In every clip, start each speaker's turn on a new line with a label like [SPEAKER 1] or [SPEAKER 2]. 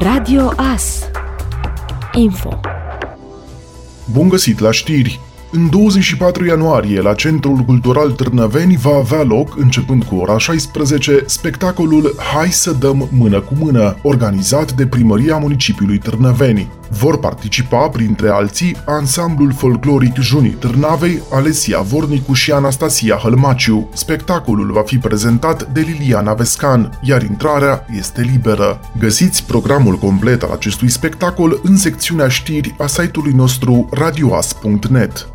[SPEAKER 1] Radio AS Info
[SPEAKER 2] Bun găsit la știri! În 24 ianuarie, la Centrul Cultural Târnăveni va avea loc, începând cu ora 16, spectacolul Hai să dăm mână cu mână, organizat de Primăria Municipiului Târnăveni. Vor participa, printre alții, ansamblul folcloric Junii Târnavei, Alesia Vornicu și Anastasia Hălmaciu. Spectacolul va fi prezentat de Liliana Vescan, iar intrarea este liberă. Găsiți programul complet al acestui spectacol în secțiunea știri a site-ului nostru radioas.net.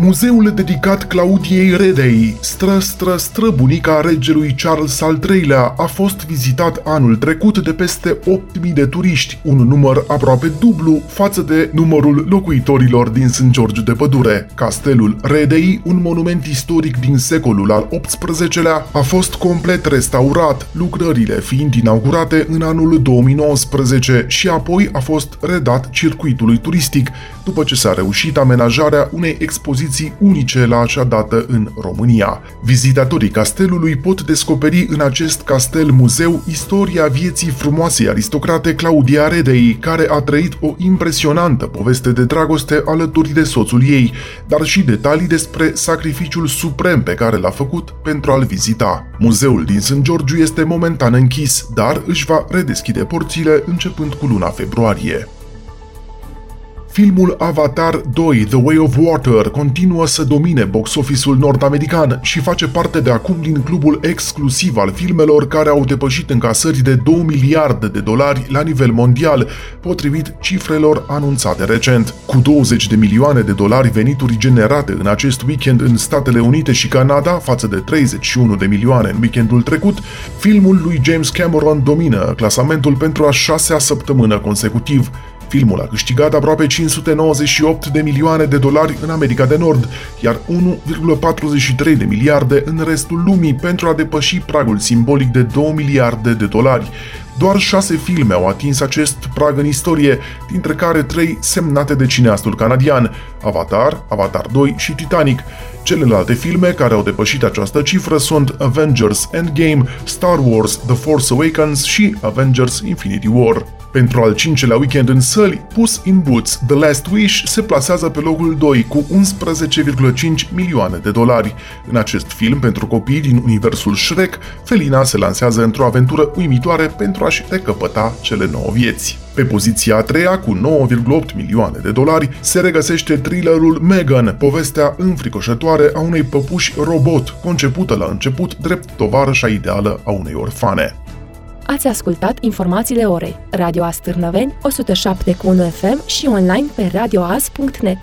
[SPEAKER 2] Muzeul dedicat Claudiei Redei, stră, stră, stră bunica regelui Charles al III-lea, a fost vizitat anul trecut de peste 8.000 de turiști, un număr aproape dublu față de numărul locuitorilor din St. George de Pădure. Castelul Redei, un monument istoric din secolul al XVIII-lea, a fost complet restaurat, lucrările fiind inaugurate în anul 2019 și apoi a fost redat circuitului turistic, după ce s-a reușit amenajarea unei expoziții expoziții unice la acea dată în România. Vizitatorii castelului pot descoperi în acest castel-muzeu istoria vieții frumoasei aristocrate Claudia Redei, care a trăit o impresionantă poveste de dragoste alături de soțul ei, dar și detalii despre sacrificiul suprem pe care l-a făcut pentru a-l vizita. Muzeul din St. Georgiu este momentan închis, dar își va redeschide porțile începând cu luna februarie. Filmul Avatar 2 The Way of Water continuă să domine box office-ul nord-american și face parte de acum din clubul exclusiv al filmelor care au depășit încasări de 2 miliarde de dolari la nivel mondial, potrivit cifrelor anunțate recent. Cu 20 de milioane de dolari venituri generate în acest weekend în Statele Unite și Canada, față de 31 de milioane în weekendul trecut, filmul lui James Cameron domină clasamentul pentru a șasea săptămână consecutiv. Filmul a câștigat aproape 598 de milioane de dolari în America de Nord, iar 1,43 de miliarde în restul lumii pentru a depăși pragul simbolic de 2 miliarde de dolari. Doar șase filme au atins acest prag în istorie, dintre care trei semnate de cineastul canadian, Avatar, Avatar 2 și Titanic. Celelalte filme care au depășit această cifră sunt Avengers Endgame, Star Wars The Force Awakens și Avengers Infinity War. Pentru al cincelea weekend în săli, Puss in Boots The Last Wish se plasează pe locul 2 cu 11,5 milioane de dolari. În acest film pentru copii din universul Shrek, Felina se lansează într-o aventură uimitoare pentru a-și recăpăta cele 9 vieți. Pe poziția a treia, cu 9,8 milioane de dolari, se regăsește thrillerul Megan, povestea înfricoșătoare a unei păpuși robot, concepută la început drept tovarășa ideală a unei orfane.
[SPEAKER 1] Ați ascultat informațiile orei. Radio Astârnăveni, 107 cu 1 FM și online pe radioas.net.